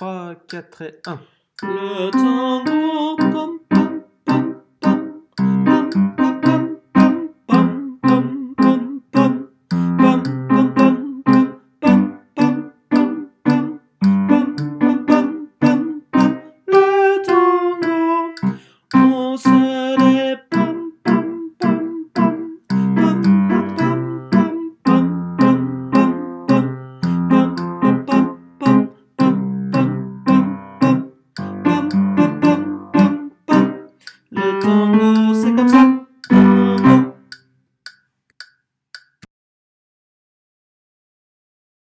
3, 4 et 1. Le tango, on come